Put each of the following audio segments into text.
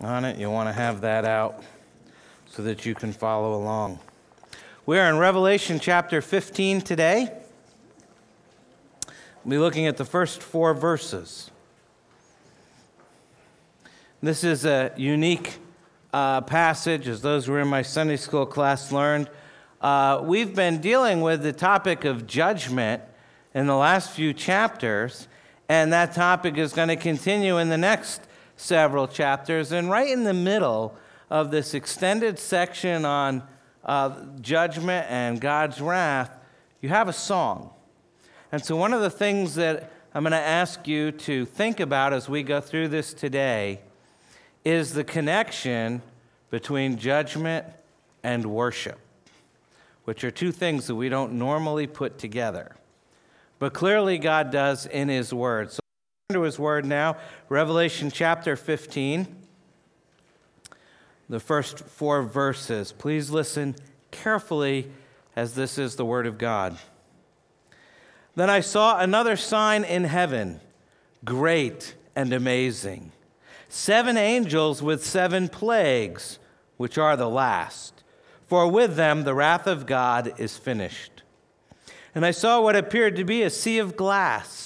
on it. You'll want to have that out so that you can follow along. We are in Revelation chapter 15 today. We'll be looking at the first four verses. This is a unique uh, passage, as those who were in my Sunday school class learned. Uh, we've been dealing with the topic of judgment in the last few chapters, and that topic is going to continue in the next several chapters. And right in the middle of this extended section on uh, judgment and God's wrath, you have a song. And so, one of the things that I'm going to ask you to think about as we go through this today is the connection between judgment and worship, which are two things that we don't normally put together. But clearly, God does in His Word. So, to His Word now, Revelation chapter 15 the first four verses. Please listen carefully as this is the Word of God. Then I saw another sign in heaven, great and amazing. Seven angels with seven plagues, which are the last. For with them the wrath of God is finished. And I saw what appeared to be a sea of glass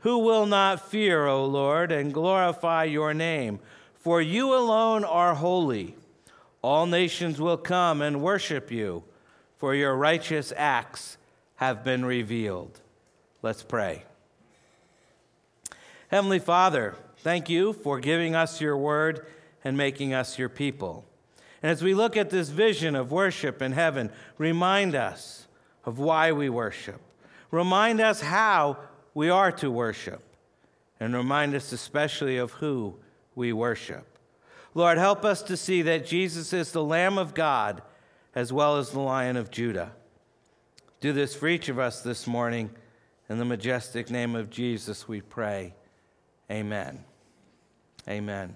Who will not fear, O Lord, and glorify your name? For you alone are holy. All nations will come and worship you, for your righteous acts have been revealed. Let's pray. Heavenly Father, thank you for giving us your word and making us your people. And as we look at this vision of worship in heaven, remind us of why we worship. Remind us how we are to worship. And remind us especially of who we worship. Lord, help us to see that Jesus is the Lamb of God as well as the Lion of Judah. Do this for each of us this morning. In the majestic name of Jesus, we pray. Amen. Amen.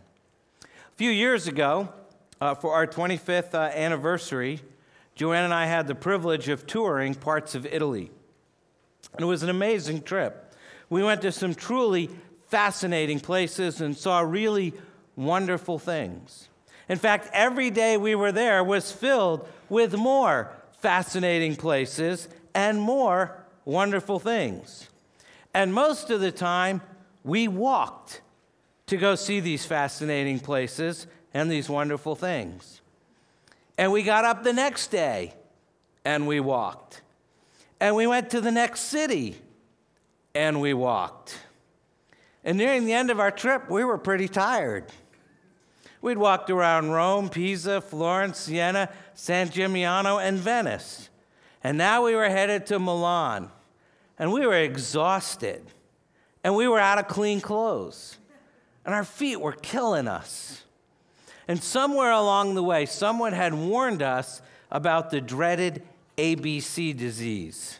A few years ago, uh, for our 25th uh, anniversary, Joanne and I had the privilege of touring parts of Italy. And it was an amazing trip. We went to some truly fascinating places and saw really wonderful things. In fact, every day we were there was filled with more fascinating places and more wonderful things. And most of the time, we walked to go see these fascinating places and these wonderful things. And we got up the next day and we walked. And we went to the next city and we walked. And nearing the end of our trip, we were pretty tired. We'd walked around Rome, Pisa, Florence, Siena, San Gimignano, and Venice. And now we were headed to Milan. And we were exhausted. And we were out of clean clothes. And our feet were killing us. And somewhere along the way, someone had warned us about the dreaded ABC disease,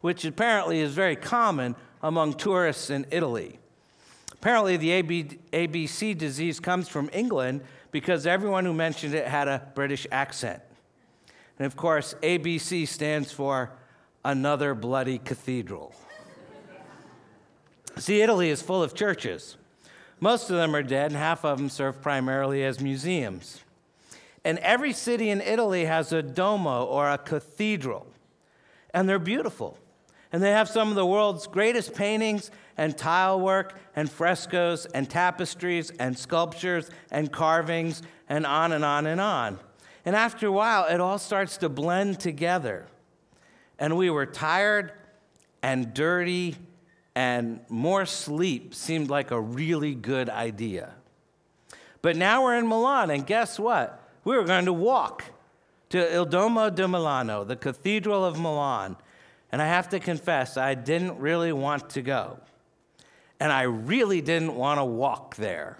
which apparently is very common among tourists in Italy. Apparently, the AB, ABC disease comes from England because everyone who mentioned it had a British accent. And of course, ABC stands for Another Bloody Cathedral. See, Italy is full of churches. Most of them are dead, and half of them serve primarily as museums. And every city in Italy has a duomo or a cathedral, and they're beautiful. And they have some of the world's greatest paintings and tile work and frescoes and tapestries and sculptures and carvings and on and on and on. And after a while, it all starts to blend together. And we were tired and dirty, and more sleep seemed like a really good idea. But now we're in Milan, and guess what? We were going to walk to Il Duomo di Milano, the Cathedral of Milan. And I have to confess, I didn't really want to go and I really didn't want to walk there.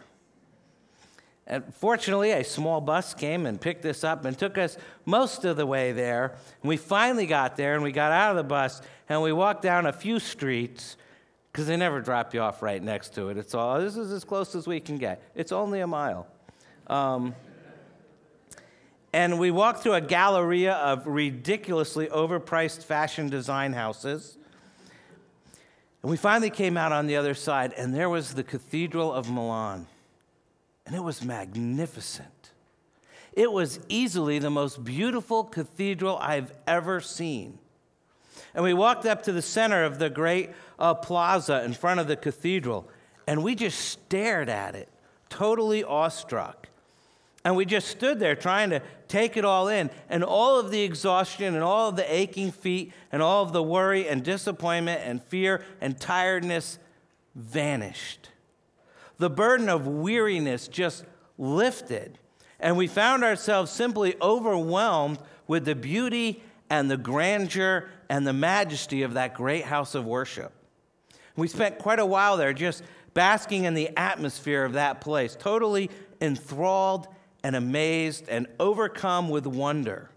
And fortunately, a small bus came and picked us up and took us most of the way there. And we finally got there and we got out of the bus and we walked down a few streets because they never drop you off right next to it. It's all, this is as close as we can get. It's only a mile. Um, and we walked through a galleria of ridiculously overpriced fashion design houses. And we finally came out on the other side, and there was the Cathedral of Milan and it was magnificent. It was easily the most beautiful cathedral I've ever seen. And we walked up to the center of the great uh, plaza in front of the cathedral, and we just stared at it, totally awestruck. And we just stood there trying to take it all in. And all of the exhaustion and all of the aching feet and all of the worry and disappointment and fear and tiredness vanished the burden of weariness just lifted. And we found ourselves simply overwhelmed with the beauty and the grandeur and the majesty of that great house of worship. We spent quite a while there just basking in the atmosphere of that place, totally enthralled and amazed and overcome with wonder.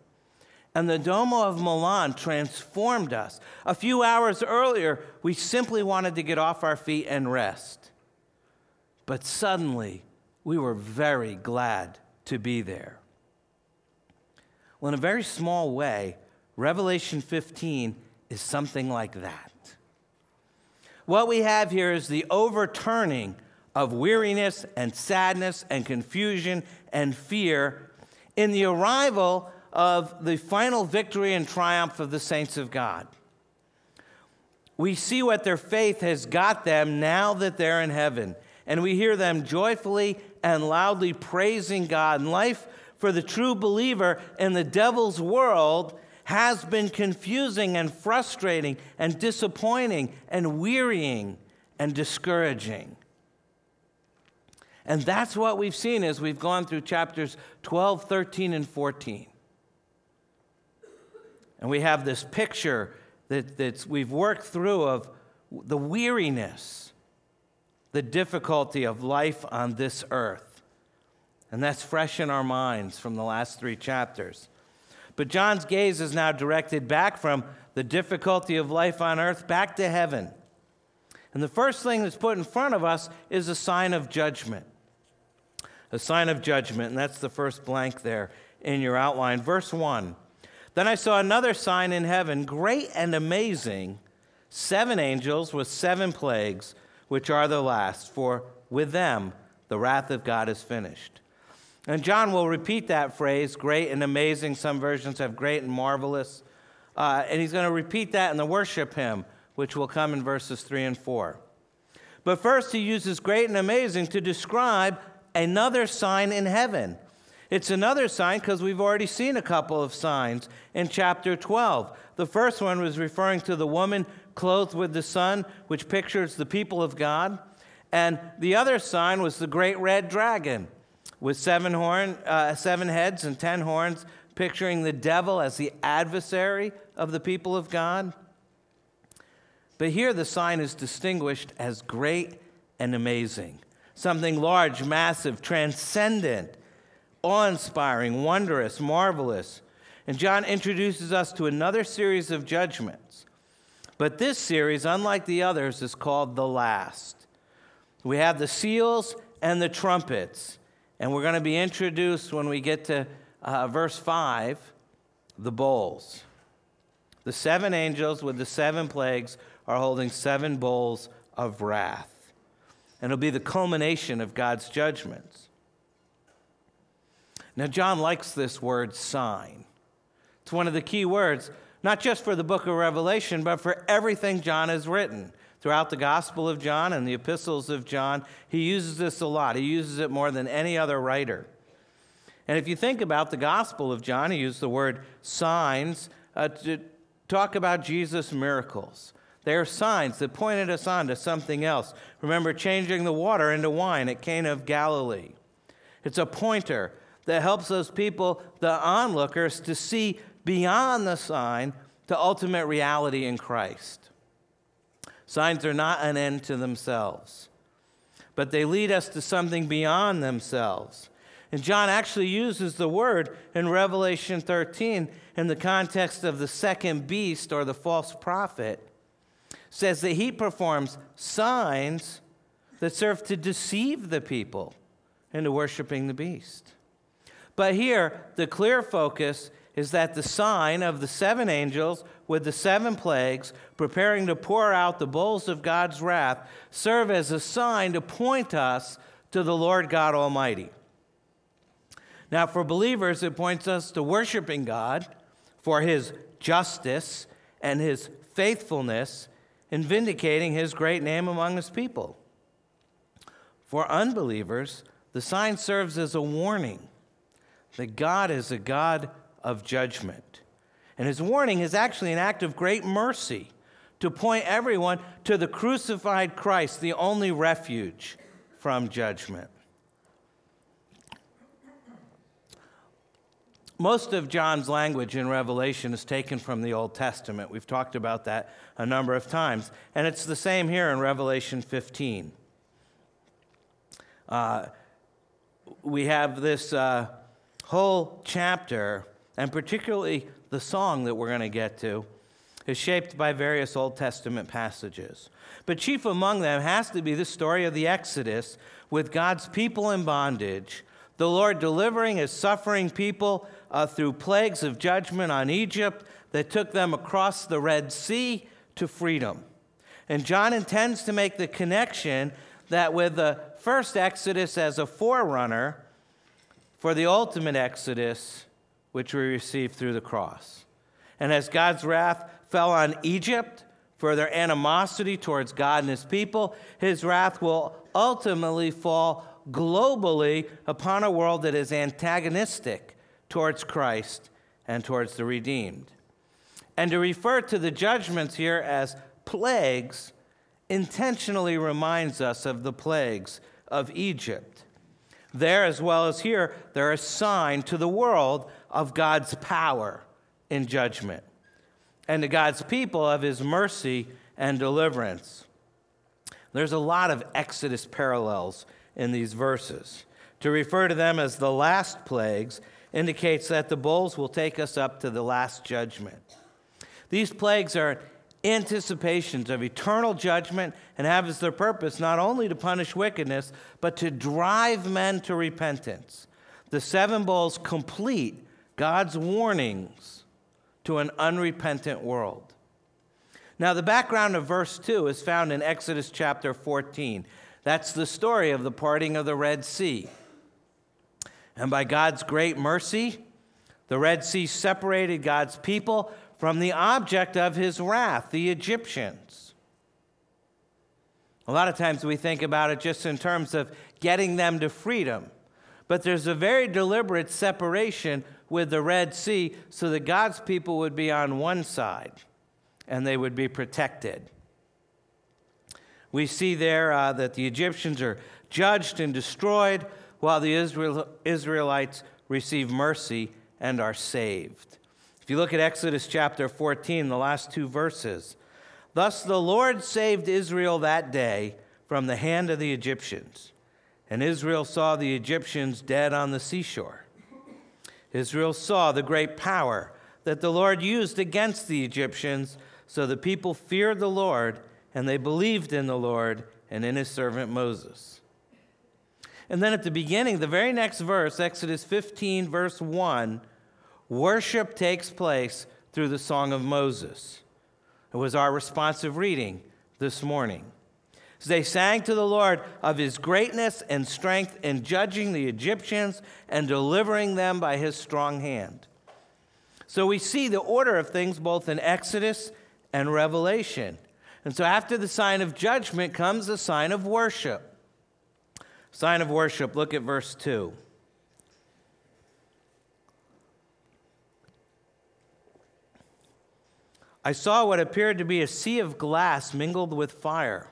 And the Duomo of Milan transformed us. A few hours earlier, we simply wanted to get off our feet and rest. But suddenly, we were very glad to be there. Well, in a very small way, Revelation 15 is something like that. What we have here is the overturning of weariness and sadness and confusion and fear in the arrival of the final victory and triumph of the saints of God. We see what their faith has got them now that they're in heaven and we hear them joyfully and loudly praising God. And life for the true believer in the devil's world has been confusing and frustrating and disappointing and wearying and discouraging. And that's what we've seen as we've gone through chapters 12, 13, and 14. And we have this picture that that's, we've worked through of the weariness the difficulty of life on this earth. And that's fresh in our minds from the last three chapters. But John's gaze is now directed back from the difficulty of life on earth back to heaven. And the first thing that's put in front of us is a sign of judgment. A sign of judgment, and that's the first blank there in your outline. Verse 1 Then I saw another sign in heaven, great and amazing seven angels with seven plagues which are the last, for with them the wrath of God is finished. And John will repeat that phrase, great and amazing. Some versions have great and marvelous. Uh, and he's going to repeat that in the worship hymn, which will come in verses 3 and 4. But first, he uses great and amazing to describe another sign in heaven. It's another sign because we've already seen a couple of signs in chapter 12. The first one was referring to the woman clothed with the sun, which pictures the people of God. And the other sign was the great red dragon with seven, horn, uh, seven heads and ten horns, picturing the devil as the adversary of the people of God. But here the sign is distinguished as great and amazing something large, massive, transcendent, awe inspiring, wondrous, marvelous. And John introduces us to another series of judgments but this series, unlike the others, is called The Last. We have the seals and the trumpets, and we're going to be introduced when we get to uh, verse 5 the bowls. The seven angels with the seven plagues are holding seven bowls of wrath. And it'll be the culmination of God's judgments. Now, John likes this word sign. It's one of the key words not just for the book of Revelation, but for everything John has written. Throughout the Gospel of John and the epistles of John, he uses this a lot. He uses it more than any other writer. And if you think about the Gospel of John, he used the word signs uh, to talk about Jesus' miracles. They are signs that pointed us on to something else. Remember changing the water into wine at Cana of Galilee. It's a pointer that helps those people, the onlookers, to see beyond the sign to ultimate reality in Christ. Signs are not an end to themselves, but they lead us to something beyond themselves. And John actually uses the word in Revelation 13 in the context of the second beast or the false prophet. Says that he performs signs that serve to deceive the people into worshiping the beast. But here, the clear focus is that the sign of the seven angels with the seven plagues preparing to pour out the bowls of God's wrath serve as a sign to point us to the Lord God Almighty. Now, for believers, it points us to worshiping God for his justice and his faithfulness in vindicating his great name among his people. For unbelievers, the sign serves as a warning that God is a God of judgment. And his warning is actually an act of great mercy to point everyone to the crucified Christ, the only refuge from judgment. Most of John's language in Revelation is taken from the Old Testament. We've talked about that a number of times. And it's the same here in Revelation 15. Uh, we have this uh, whole chapter, and particularly the song that we're going to get to, is shaped by various Old Testament passages. But chief among them has to be the story of the Exodus with God's people in bondage, the Lord delivering his suffering people uh, through plagues of judgment on Egypt that took them across the Red Sea to freedom. And John intends to make the connection that with the first Exodus as a forerunner for the ultimate Exodus, which we receive through the cross. And as God's wrath fell on Egypt for their animosity towards God and his people, his wrath will ultimately fall globally upon a world that is antagonistic towards Christ and towards the redeemed. And to refer to the judgments here as plagues intentionally reminds us of the plagues of Egypt. There, as well as here, they're a sign to the world of God's power in judgment and to God's people of his mercy and deliverance. There's a lot of Exodus parallels in these verses. To refer to them as the last plagues indicates that the bowls will take us up to the last judgment. These plagues are anticipations of eternal judgment and have as their purpose not only to punish wickedness, but to drive men to repentance. The seven bowls complete God's warnings to an unrepentant world. Now, the background of verse 2 is found in Exodus chapter 14. That's the story of the parting of the Red Sea. And by God's great mercy, the Red Sea separated God's people from the object of his wrath, the Egyptians. A lot of times we think about it just in terms of getting them to freedom. But there's a very deliberate separation with the Red Sea so that God's people would be on one side and they would be protected. We see there uh, that the Egyptians are judged and destroyed while the Israel, Israelites receive mercy and are saved. If you look at Exodus chapter 14, the last two verses, thus the Lord saved Israel that day from the hand of the Egyptians, and Israel saw the Egyptians dead on the seashore. Israel saw the great power that the Lord used against the Egyptians, so the people feared the Lord, and they believed in the Lord and in his servant Moses. And then at the beginning, the very next verse, Exodus 15, verse 1, worship takes place through the Song of Moses. It was our responsive reading this morning. As they sang to the Lord of his greatness and strength in judging the Egyptians and delivering them by his strong hand. So we see the order of things both in Exodus and Revelation. And so after the sign of judgment comes the sign of worship. Sign of worship, look at verse 2. I saw what appeared to be a sea of glass mingled with fire,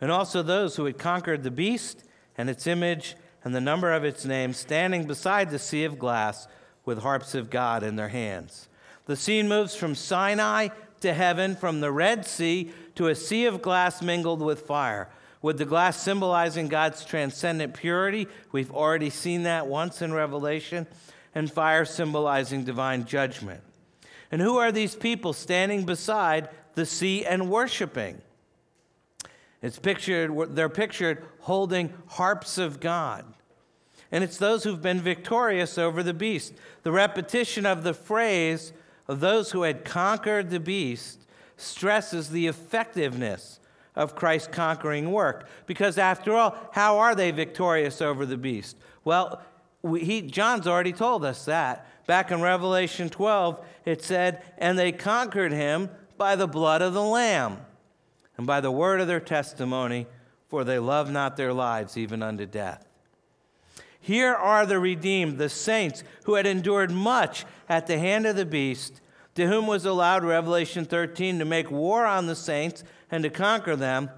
and also those who had conquered the beast and its image and the number of its name standing beside the sea of glass with harps of God in their hands. The scene moves from Sinai to heaven, from the Red Sea to a sea of glass mingled with fire With the glass symbolizing God's transcendent purity, we've already seen that once in Revelation, and fire symbolizing divine judgment. And who are these people standing beside the sea and worshiping? It's pictured, they're pictured holding harps of God. And it's those who've been victorious over the beast. The repetition of the phrase of those who had conquered the beast stresses the effectiveness of Christ's conquering work. Because after all, how are they victorious over the beast? Well, we, he, John's already told us that. Back in Revelation 12, it said, And they conquered him by the blood of the Lamb and by the word of their testimony, for they love not their lives even unto death. Here are the redeemed, the saints who had endured much at the hand of the beast, to whom was allowed, Revelation 13, to make war on the saints and to conquer them.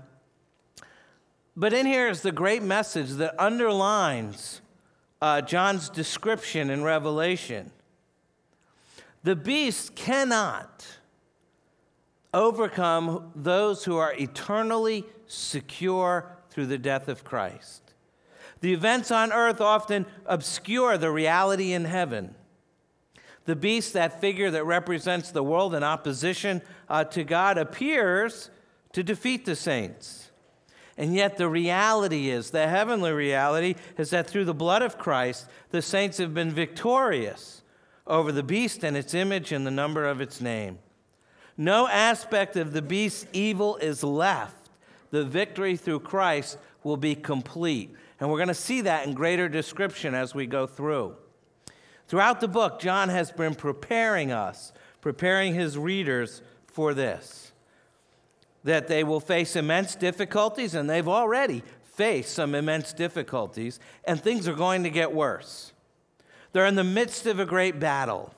But in here is the great message that underlines uh, John's description in Revelation. The beast cannot overcome those who are eternally secure through the death of Christ. The events on earth often obscure the reality in heaven. The beast, that figure that represents the world in opposition uh, to God, appears to defeat the saints. And yet, the reality is, the heavenly reality is that through the blood of Christ, the saints have been victorious over the beast and its image and the number of its name. No aspect of the beast's evil is left. The victory through Christ will be complete. And we're going to see that in greater description as we go through. Throughout the book, John has been preparing us, preparing his readers for this that they will face immense difficulties, and they've already faced some immense difficulties, and things are going to get worse. They're in the midst of a great battle.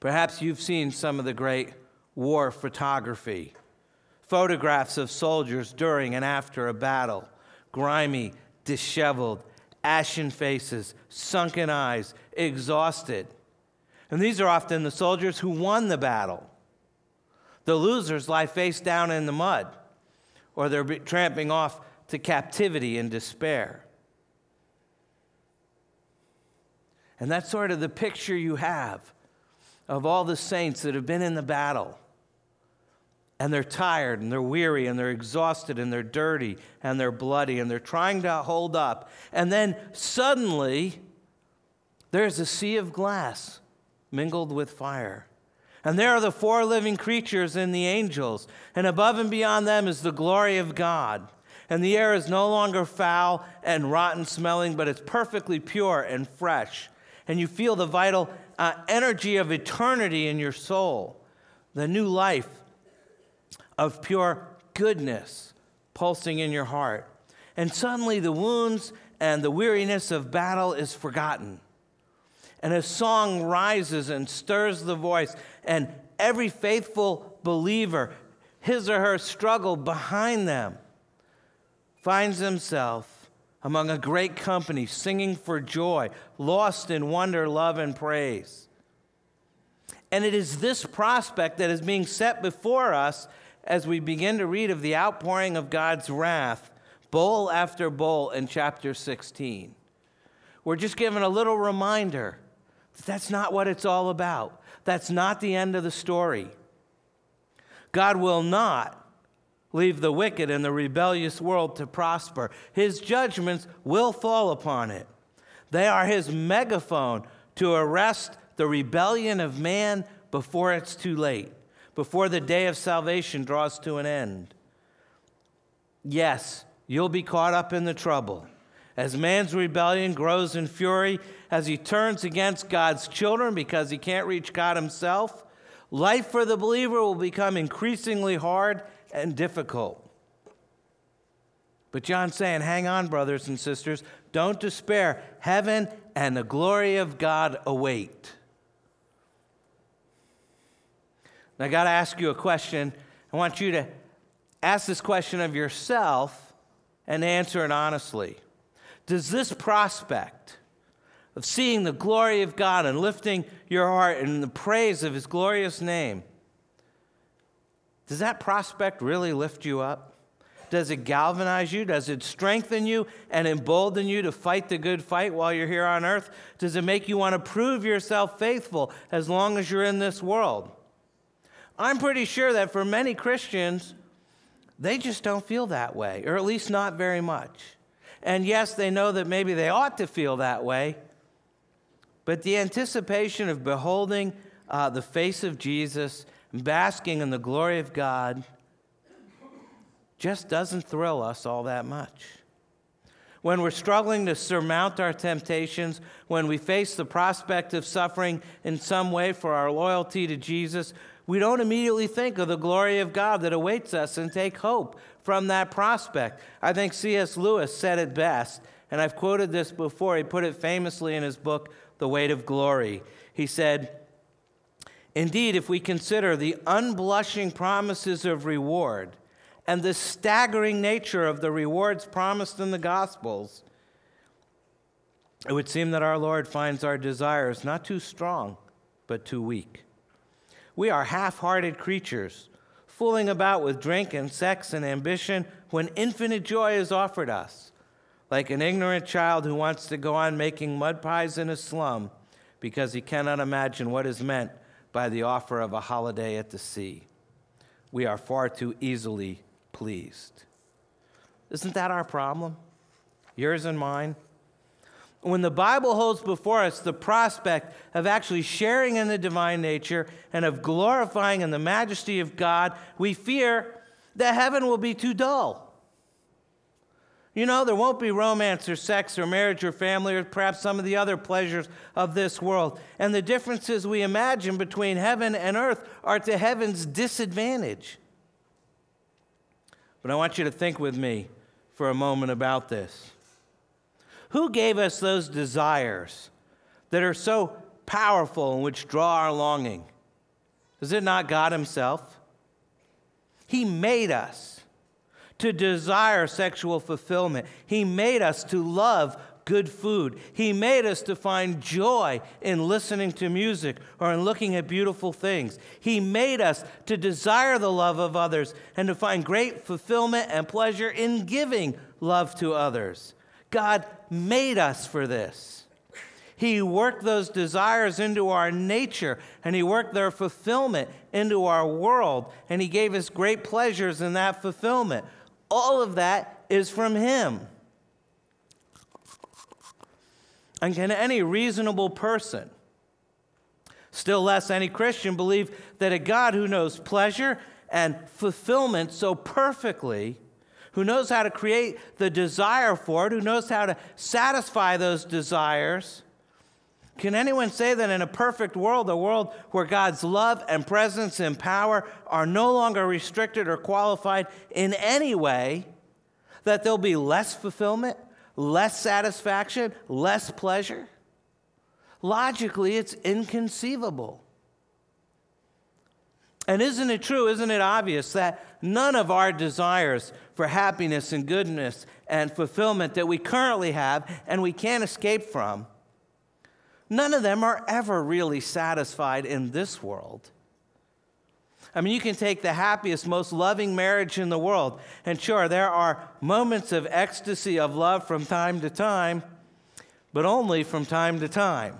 Perhaps you've seen some of the great war photography photographs of soldiers during and after a battle, grimy, disheveled, ashen faces, sunken eyes, exhausted. And these are often the soldiers who won the battle. The losers lie face down in the mud, or they're tramping off to captivity in despair. And that's sort of the picture you have of all the saints that have been in the battle. And they're tired and they're weary and they're exhausted and they're dirty and they're bloody and they're trying to hold up. And then suddenly, there's a sea of glass mingled with fire. And there are the four living creatures and the angels, and above and beyond them is the glory of God. And the air is no longer foul and rotten smelling, but it's perfectly pure and fresh. And you feel the vital uh, energy of eternity in your soul, the new life of pure goodness pulsing in your heart. And suddenly the wounds and the weariness of battle is forgotten and a song rises and stirs the voice, and every faithful believer, his or her struggle behind them, finds himself among a great company singing for joy, lost in wonder, love, and praise. And it is this prospect that is being set before us as we begin to read of the outpouring of God's wrath, bowl after bowl, in chapter 16. We're just given a little reminder that that's not what it's all about. That's not the end of the story. God will not leave the wicked and the rebellious world to prosper. His judgments will fall upon it. They are his megaphone to arrest the rebellion of man before it's too late, before the day of salvation draws to an end. Yes, you'll be caught up in the trouble. As man's rebellion grows in fury, as he turns against God's children because he can't reach God himself, life for the believer will become increasingly hard and difficult. But John's saying, hang on, brothers and sisters, don't despair. Heaven and the glory of God await. Now, I got to ask you a question. I want you to ask this question of yourself and answer it honestly. Does this prospect of seeing the glory of God and lifting your heart in the praise of His glorious name, does that prospect really lift you up? Does it galvanize you? Does it strengthen you and embolden you to fight the good fight while you're here on earth? Does it make you want to prove yourself faithful as long as you're in this world? I'm pretty sure that for many Christians, they just don't feel that way, or at least not very much. And yes, they know that maybe they ought to feel that way, but the anticipation of beholding uh, the face of Jesus, basking in the glory of God, just doesn't thrill us all that much. When we're struggling to surmount our temptations, when we face the prospect of suffering in some way for our loyalty to Jesus, we don't immediately think of the glory of God that awaits us and take hope from that prospect. I think C.S. Lewis said it best, and I've quoted this before. He put it famously in his book, The Weight of Glory. He said, Indeed, if we consider the unblushing promises of reward, and the staggering nature of the rewards promised in the Gospels, it would seem that our Lord finds our desires not too strong, but too weak. We are half hearted creatures, fooling about with drink and sex and ambition when infinite joy is offered us, like an ignorant child who wants to go on making mud pies in a slum because he cannot imagine what is meant by the offer of a holiday at the sea. We are far too easily pleased. Isn't that our problem? Yours and mine? When the Bible holds before us the prospect of actually sharing in the divine nature and of glorifying in the majesty of God, we fear that heaven will be too dull. You know, there won't be romance or sex or marriage or family or perhaps some of the other pleasures of this world. And the differences we imagine between heaven and earth are to heaven's disadvantage. But I want you to think with me for a moment about this. Who gave us those desires that are so powerful and which draw our longing? Is it not God Himself? He made us to desire sexual fulfillment, He made us to love good food. He made us to find joy in listening to music or in looking at beautiful things. He made us to desire the love of others and to find great fulfillment and pleasure in giving love to others. God made us for this. He worked those desires into our nature and He worked their fulfillment into our world, and He gave us great pleasures in that fulfillment. All of that is from Him. And can any reasonable person, still less any Christian, believe that a God who knows pleasure and fulfillment so perfectly, who knows how to create the desire for it, who knows how to satisfy those desires, can anyone say that in a perfect world, a world where God's love and presence and power are no longer restricted or qualified in any way, that there'll be less fulfillment, less satisfaction, less pleasure? Logically, it's inconceivable. And isn't it true, isn't it obvious that none of our desires for happiness and goodness and fulfillment that we currently have and we can't escape from, none of them are ever really satisfied in this world? I mean, you can take the happiest, most loving marriage in the world, and sure, there are moments of ecstasy of love from time to time, but only from time to time.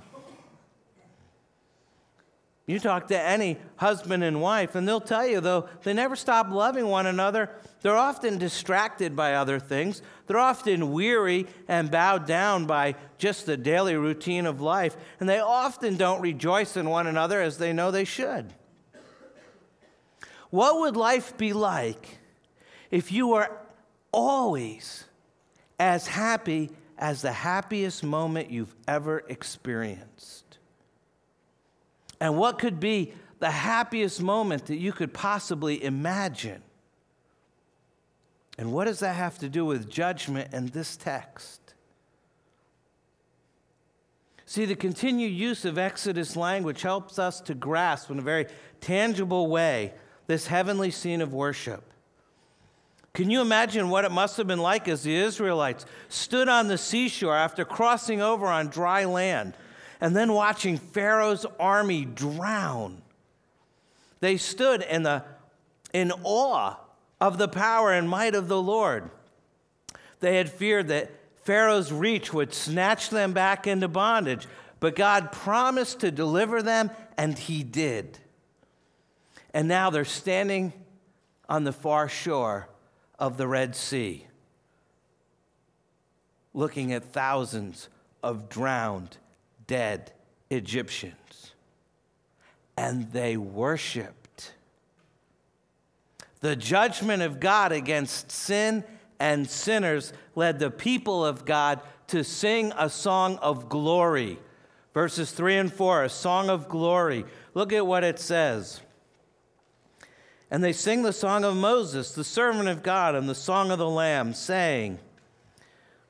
You talk to any husband and wife, and they'll tell you, though, they never stop loving one another. They're often distracted by other things. They're often weary and bowed down by just the daily routine of life. And they often don't rejoice in one another as they know they should. What would life be like if you were always as happy as the happiest moment you've ever experienced? And what could be the happiest moment that you could possibly imagine? And what does that have to do with judgment in this text? See, the continued use of Exodus language helps us to grasp in a very tangible way this heavenly scene of worship. Can you imagine what it must have been like as the Israelites stood on the seashore after crossing over on dry land and then watching Pharaoh's army drown? They stood in, the, in awe of the power and might of the Lord. They had feared that Pharaoh's reach would snatch them back into bondage, but God promised to deliver them, and He did. And now they're standing on the far shore of the Red Sea, looking at thousands of drowned, dead Egyptians. And they worshiped. The judgment of God against sin and sinners led the people of God to sing a song of glory. Verses 3 and 4, a song of glory. Look at what it says. And they sing the song of Moses, the servant of God, and the song of the Lamb, saying,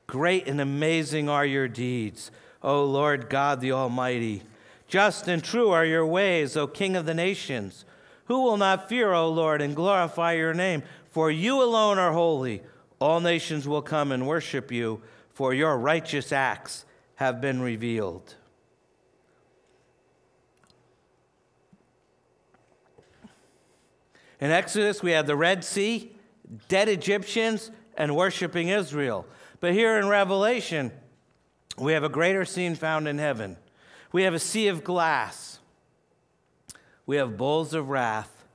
Great and amazing are your deeds, O Lord God the Almighty. Just and true are your ways, O King of the nations. Who will not fear, O Lord, and glorify your name? For you alone are holy. All nations will come and worship you, for your righteous acts have been revealed. In Exodus, we had the Red Sea, dead Egyptians, and worshiping Israel. But here in Revelation, we have a greater scene found in heaven. We have a sea of glass. We have bowls of wrath,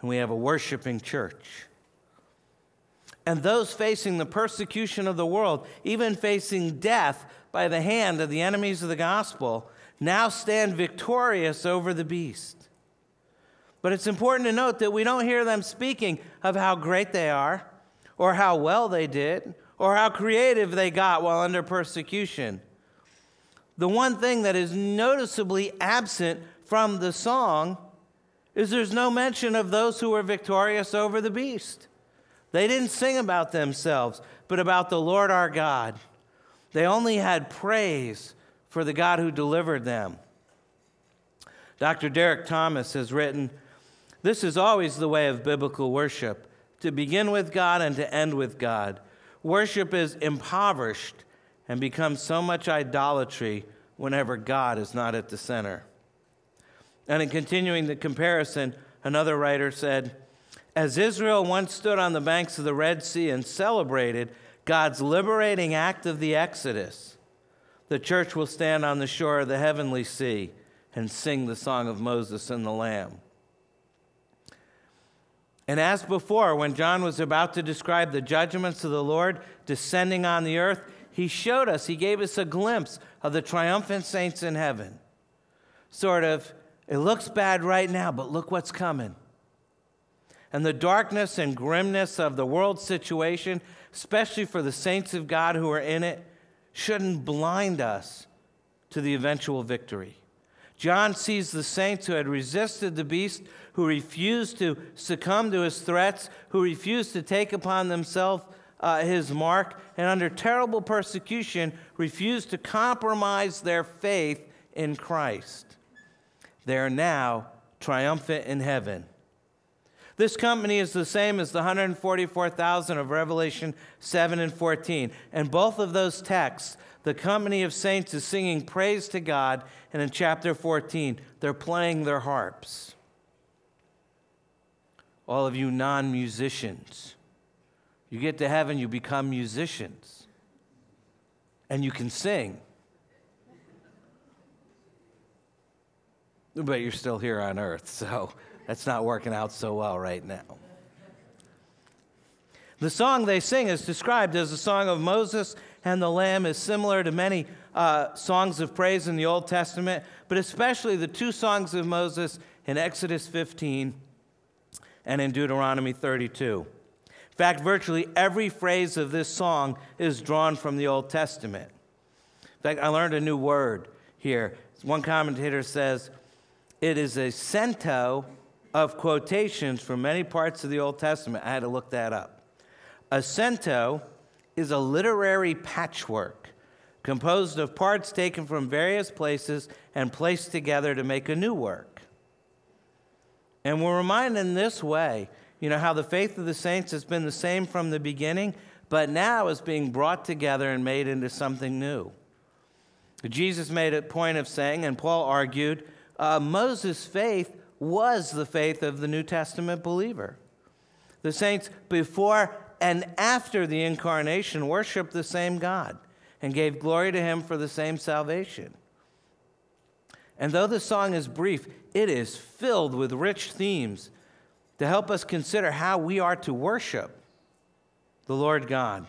and we have a worshiping church. And those facing the persecution of the world, even facing death by the hand of the enemies of the gospel, now stand victorious over the beast. But it's important to note that we don't hear them speaking of how great they are, or how well they did, or how creative they got while under persecution. The one thing that is noticeably absent from the song is there's no mention of those who were victorious over the beast. They didn't sing about themselves, but about the Lord our God. They only had praise for the God who delivered them. Dr. Derek Thomas has written this is always the way of biblical worship to begin with God and to end with God. Worship is impoverished and becomes so much idolatry whenever God is not at the center. And in continuing the comparison, another writer said, As Israel once stood on the banks of the Red Sea and celebrated God's liberating act of the Exodus, the church will stand on the shore of the heavenly sea and sing the song of Moses and the Lamb. And as before, when John was about to describe the judgments of the Lord descending on the earth, he showed us, he gave us a glimpse of the triumphant saints in heaven. Sort of, it looks bad right now, but look what's coming. And the darkness and grimness of the world situation, especially for the saints of God who are in it, shouldn't blind us to the eventual victory. John sees the saints who had resisted the beast, who refused to succumb to his threats, who refused to take upon themselves uh, his mark, and under terrible persecution refused to compromise their faith in Christ. They are now triumphant in heaven. This company is the same as the 144,000 of Revelation 7 and 14. And both of those texts the company of saints is singing praise to God, and in chapter 14, they're playing their harps. All of you non musicians, you get to heaven, you become musicians, and you can sing. But you're still here on earth, so that's not working out so well right now. The song they sing is described as the song of Moses and the Lamb, is similar to many uh, songs of praise in the Old Testament, but especially the two songs of Moses in Exodus 15 and in Deuteronomy 32. In fact, virtually every phrase of this song is drawn from the Old Testament. In fact, I learned a new word here. One commentator says it is a cento of quotations from many parts of the Old Testament. I had to look that up. A cento is a literary patchwork composed of parts taken from various places and placed together to make a new work. And we're reminded in this way, you know, how the faith of the saints has been the same from the beginning, but now is being brought together and made into something new. Jesus made a point of saying, and Paul argued, uh, Moses' faith was the faith of the New Testament believer. The saints before and after the incarnation worshiped the same God and gave glory to him for the same salvation. And though the song is brief, it is filled with rich themes to help us consider how we are to worship the Lord God.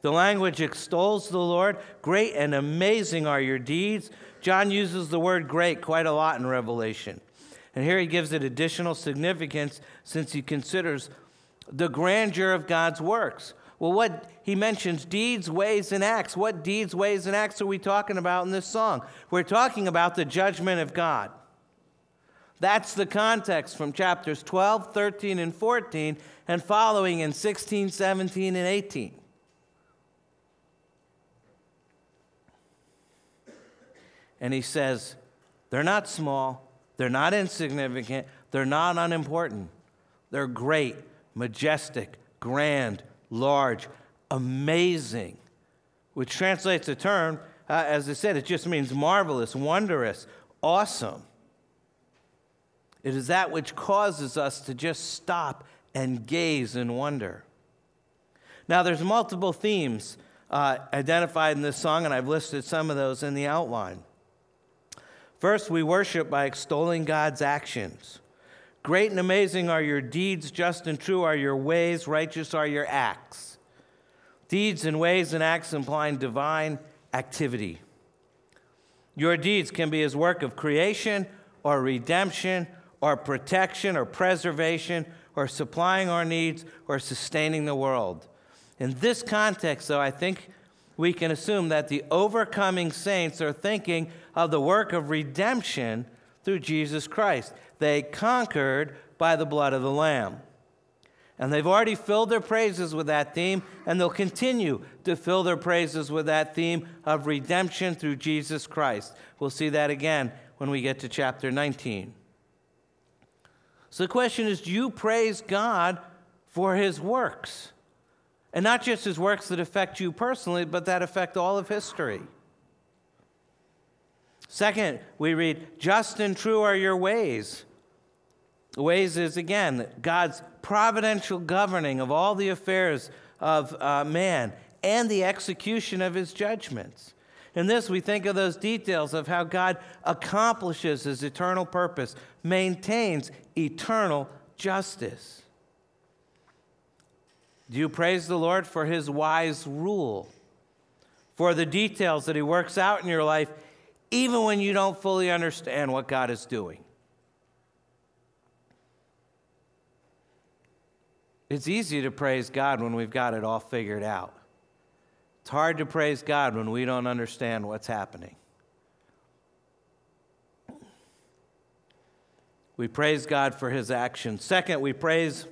The language extols the Lord. Great and amazing are your deeds. John uses the word great quite a lot in Revelation. And here he gives it additional significance since he considers the grandeur of God's works. Well, what he mentions deeds, ways, and acts. What deeds, ways, and acts are we talking about in this song? We're talking about the judgment of God. That's the context from chapters 12, 13, and 14, and following in 16, 17, and 18. And he says, they're not small, they're not insignificant, they're not unimportant. They're great, majestic, grand, large, amazing, which translates the term, uh, as I said, it just means marvelous, wondrous, awesome. It is that which causes us to just stop and gaze in wonder. Now, there's multiple themes uh, identified in this song, and I've listed some of those in the outline. First, we worship by extolling God's actions. Great and amazing are your deeds, just and true are your ways, righteous are your acts. Deeds and ways and acts implying divine activity. Your deeds can be his work of creation or redemption or protection or preservation or supplying our needs or sustaining the world. In this context, though, I think we can assume that the overcoming saints are thinking of the work of redemption through Jesus Christ. They conquered by the blood of the Lamb. And they've already filled their praises with that theme, and they'll continue to fill their praises with that theme of redemption through Jesus Christ. We'll see that again when we get to chapter 19. So the question is do you praise God for his works? And not just his works that affect you personally, but that affect all of history. Second, we read, Just and true are your ways. Ways is, again, God's providential governing of all the affairs of uh, man and the execution of his judgments. In this, we think of those details of how God accomplishes his eternal purpose, maintains eternal justice. Do you praise the Lord for his wise rule, for the details that he works out in your life, even when you don't fully understand what God is doing? It's easy to praise God when we've got it all figured out. It's hard to praise God when we don't understand what's happening. We praise God for his actions. Second, we praise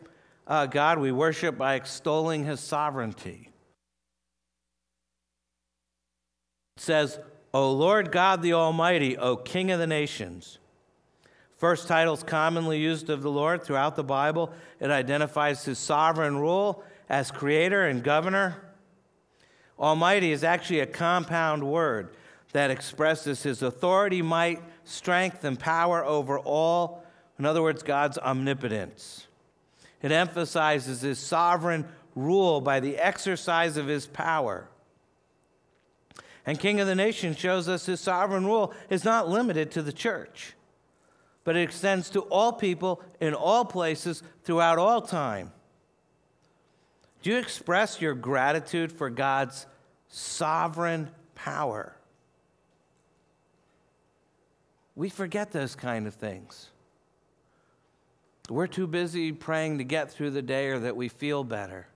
uh, God, we worship by extolling his sovereignty. It says, O Lord God the Almighty, O King of the nations. First titles commonly used of the Lord throughout the Bible. It identifies his sovereign rule as creator and governor. Almighty is actually a compound word that expresses his authority, might, strength, and power over all. In other words, God's omnipotence. It emphasizes his sovereign rule by the exercise of his power. And King of the Nation shows us his sovereign rule is not limited to the church, but it extends to all people in all places throughout all time. Do you express your gratitude for God's sovereign power? We forget those kind of things. We're too busy praying to get through the day or that we feel better.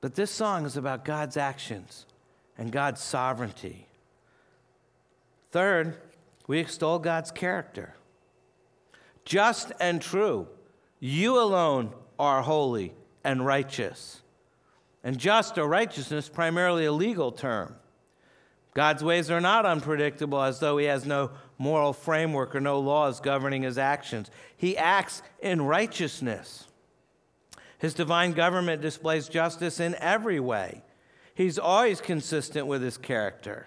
But this song is about God's actions and God's sovereignty. Third, we extol God's character. Just and true, you alone are holy and righteous. And just or righteousness, primarily a legal term. God's ways are not unpredictable as though he has no moral framework or no laws governing his actions. He acts in righteousness. His divine government displays justice in every way. He's always consistent with his character.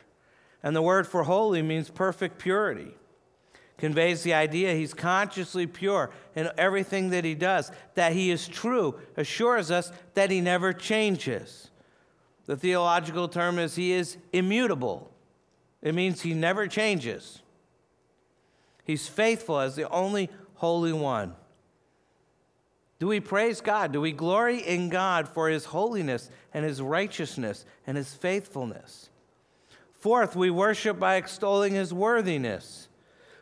And the word for holy means perfect purity. Conveys the idea he's consciously pure in everything that he does, that he is true, assures us that he never changes. The theological term is he is immutable. It means he never changes. He's faithful as the only Holy One. Do we praise God? Do we glory in God for his holiness and his righteousness and his faithfulness? Fourth, we worship by extolling his worthiness.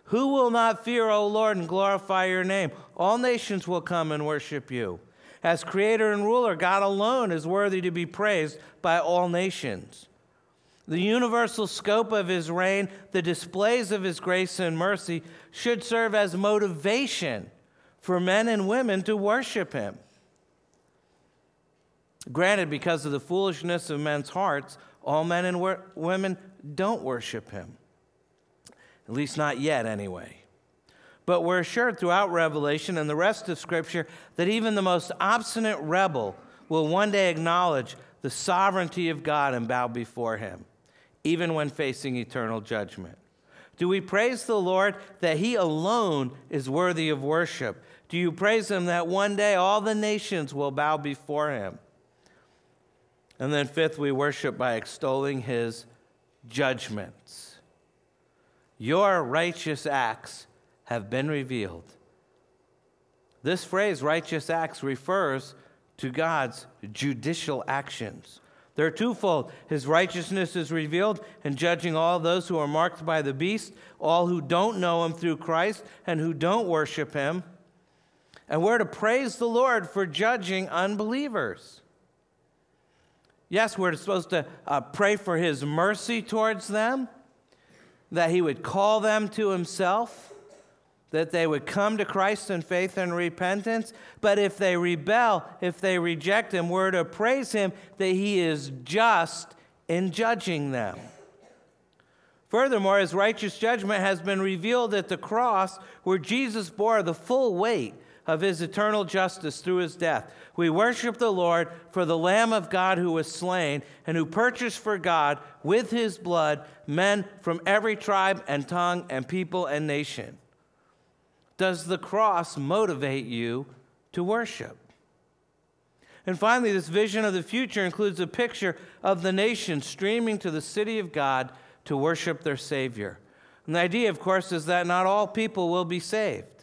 Who will not fear, O Lord, and glorify your name? All nations will come and worship you. As creator and ruler, God alone is worthy to be praised by all nations. The universal scope of his reign, the displays of his grace and mercy, should serve as motivation for men and women to worship him. Granted, because of the foolishness of men's hearts, all men and women don't worship him. At least not yet, anyway. But we're assured throughout Revelation and the rest of Scripture that even the most obstinate rebel will one day acknowledge the sovereignty of God and bow before him, even when facing eternal judgment. Do we praise the Lord that he alone is worthy of worship? Do you praise him that one day all the nations will bow before him? And then, fifth, we worship by extolling his judgments. Your righteous acts have been revealed. This phrase, righteous acts, refers to God's judicial actions. They're twofold. His righteousness is revealed in judging all those who are marked by the beast, all who don't know him through Christ and who don't worship him. And we're to praise the Lord for judging unbelievers. Yes, we're supposed to uh, pray for his mercy towards them that he would call them to himself, that they would come to Christ in faith and repentance. But if they rebel, if they reject him, we're to praise him that he is just in judging them. Furthermore, his righteous judgment has been revealed at the cross where Jesus bore the full weight of his eternal justice through his death. We worship the Lord for the Lamb of God who was slain and who purchased for God with his blood men from every tribe and tongue and people and nation. Does the cross motivate you to worship? And finally, this vision of the future includes a picture of the nation streaming to the city of God to worship their Savior. And the idea, of course, is that not all people will be saved.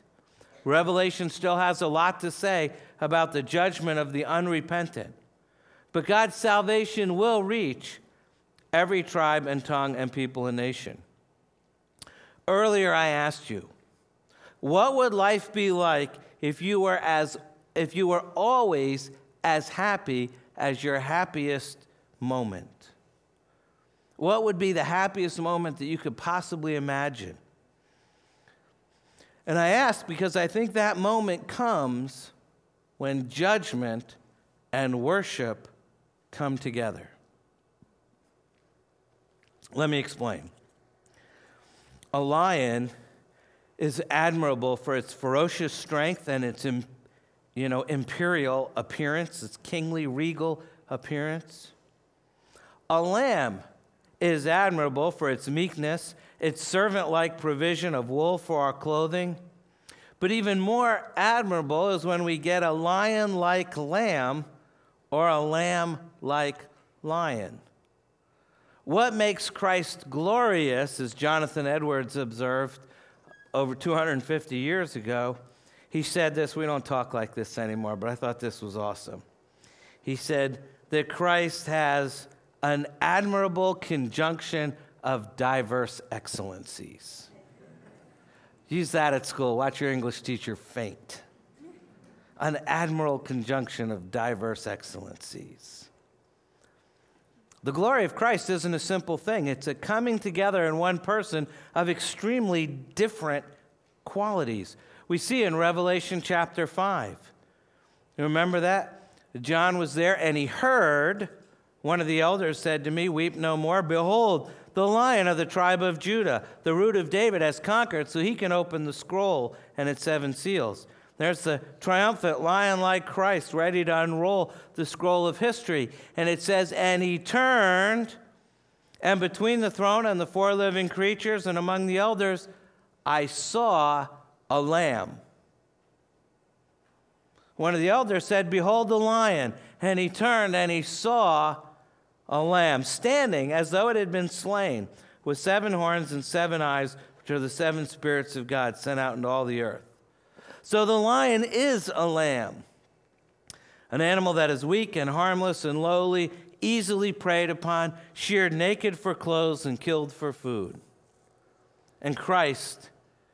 Revelation still has a lot to say about the judgment of the unrepentant. But God's salvation will reach every tribe and tongue and people and nation. Earlier, I asked you, what would life be like if you were, as, if you were always as happy as your happiest moment? What would be the happiest moment that you could possibly imagine? And I ask because I think that moment comes when judgment and worship come together. Let me explain. A lion is admirable for its ferocious strength and its you know, imperial appearance, its kingly, regal appearance. A lamb is admirable for its meekness its servant like provision of wool for our clothing. But even more admirable is when we get a lion like lamb or a lamb like lion. What makes Christ glorious, as Jonathan Edwards observed over 250 years ago, he said this. We don't talk like this anymore, but I thought this was awesome. He said that Christ has an admirable conjunction of diverse excellencies. Use that at school. Watch your English teacher faint. An admirable conjunction of diverse excellencies. The glory of Christ isn't a simple thing, it's a coming together in one person of extremely different qualities. We see in Revelation chapter 5. You remember that? John was there and he heard one of the elders said to me, Weep no more. Behold, the lion of the tribe of Judah, the root of David, has conquered so he can open the scroll and its seven seals. There's the triumphant lion like Christ ready to unroll the scroll of history. And it says, And he turned, and between the throne and the four living creatures and among the elders, I saw a lamb. One of the elders said, Behold the lion. And he turned and he saw a lamb standing as though it had been slain, with seven horns and seven eyes, which are the seven spirits of God sent out into all the earth. So the lion is a lamb, an animal that is weak and harmless and lowly, easily preyed upon, sheared naked for clothes, and killed for food. And Christ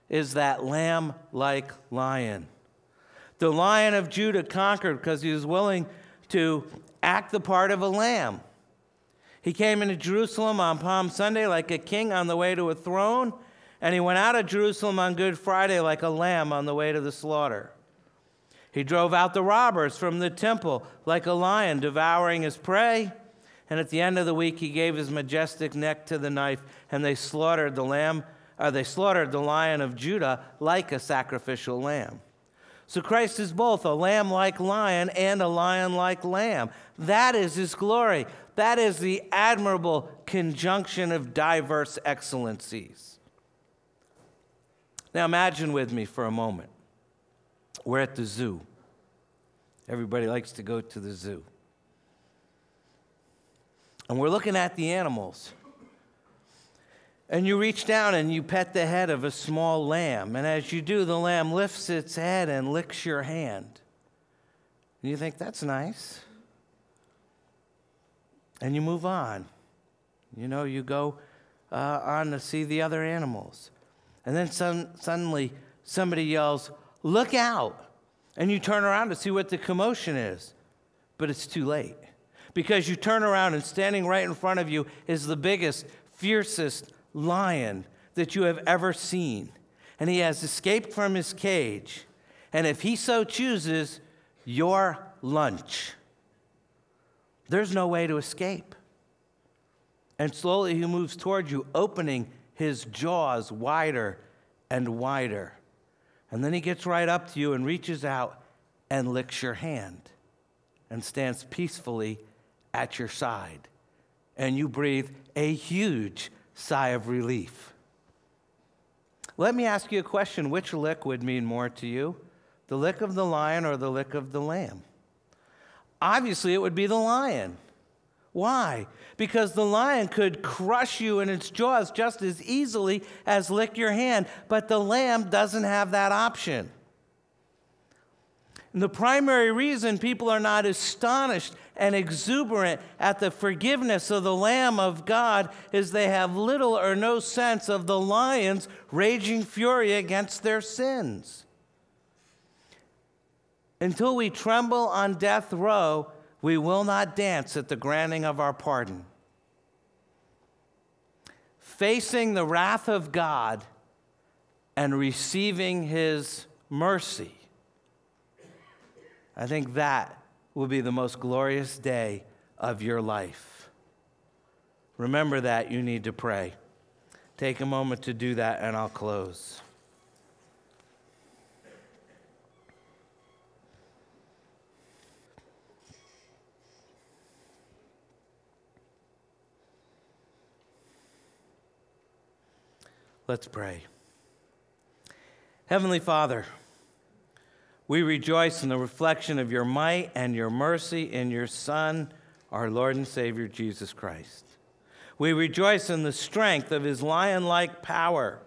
is that lamb like lion. The lion of Judah conquered because he was willing to act the part of a lamb. He came into Jerusalem on Palm Sunday like a king on the way to a throne, and he went out of Jerusalem on Good Friday like a lamb on the way to the slaughter. He drove out the robbers from the temple like a lion devouring his prey. And at the end of the week, he gave his majestic neck to the knife, and they slaughtered the lamb, or uh, they slaughtered the lion of Judah like a sacrificial lamb. So Christ is both a lamb like lion and a lion like lamb. That is his glory. That is the admirable conjunction of diverse excellencies. Now imagine with me for a moment. We're at the zoo. Everybody likes to go to the zoo. And we're looking at the animals. And you reach down and you pet the head of a small lamb. And as you do, the lamb lifts its head and licks your hand. And you think, that's nice. And you move on. You know, you go uh, on to see the other animals. And then some, suddenly somebody yells, Look out! And you turn around to see what the commotion is. But it's too late. Because you turn around and standing right in front of you is the biggest, fiercest, lion that you have ever seen. And he has escaped from his cage. And if he so chooses, your lunch. There's no way to escape. And slowly he moves toward you, opening his jaws wider and wider. And then he gets right up to you and reaches out and licks your hand and stands peacefully at your side. And you breathe a huge sigh of relief. Let me ask you a question which lick would mean more to you? The lick of the lion or the lick of the lamb? Obviously, it would be the lion. Why? Because the lion could crush you in its jaws just as easily as lick your hand, but the lamb doesn't have that option. And the primary reason people are not astonished and exuberant at the forgiveness of the Lamb of God is they have little or no sense of the lion's raging fury against their sins. Until we tremble on death row, we will not dance at the granting of our pardon. Facing the wrath of God and receiving his mercy I think that will be the most glorious day of your life. Remember that you need to pray. Take a moment to do that, and I'll close. Let's pray. Heavenly Father, we rejoice in the reflection of your might and your mercy in your Son, our Lord and Savior, Jesus Christ. We rejoice in the strength of his lion like power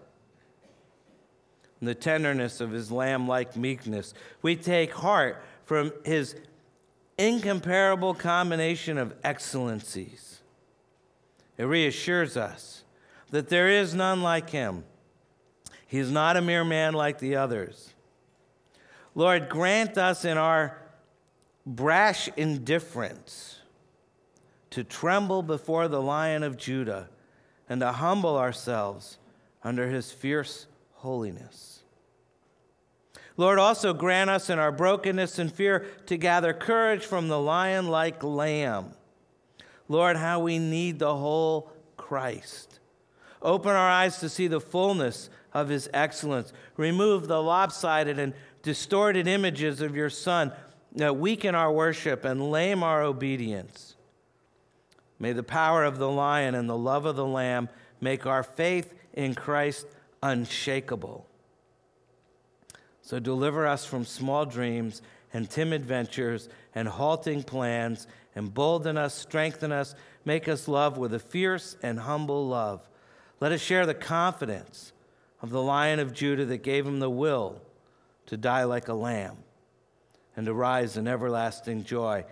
and the tenderness of his lamb like meekness. We take heart from his incomparable combination of excellencies. It reassures us that there is none like him. He is not a mere man like the others. Lord, grant us in our brash indifference to tremble before the lion of Judah and to humble ourselves under his fierce holiness. Lord, also grant us in our brokenness and fear to gather courage from the lion like lamb. Lord, how we need the whole Christ. Open our eyes to see the fullness of his excellence. Remove the lopsided and distorted images of your Son that weaken our worship and lame our obedience. May the power of the lion and the love of the lamb make our faith in Christ unshakable. So deliver us from small dreams and timid ventures and halting plans, embolden us, strengthen us, make us love with a fierce and humble love. Let us share the confidence of the Lion of Judah that gave him the will to die like a lamb and to rise in everlasting joy.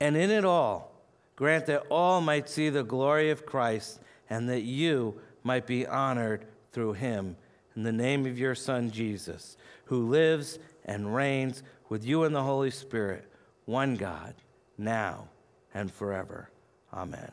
And in it all, grant that all might see the glory of Christ and that you might be honored through him. In the name of your Son, Jesus, who lives and reigns with you in the Holy Spirit, one God, now and forever. Amen.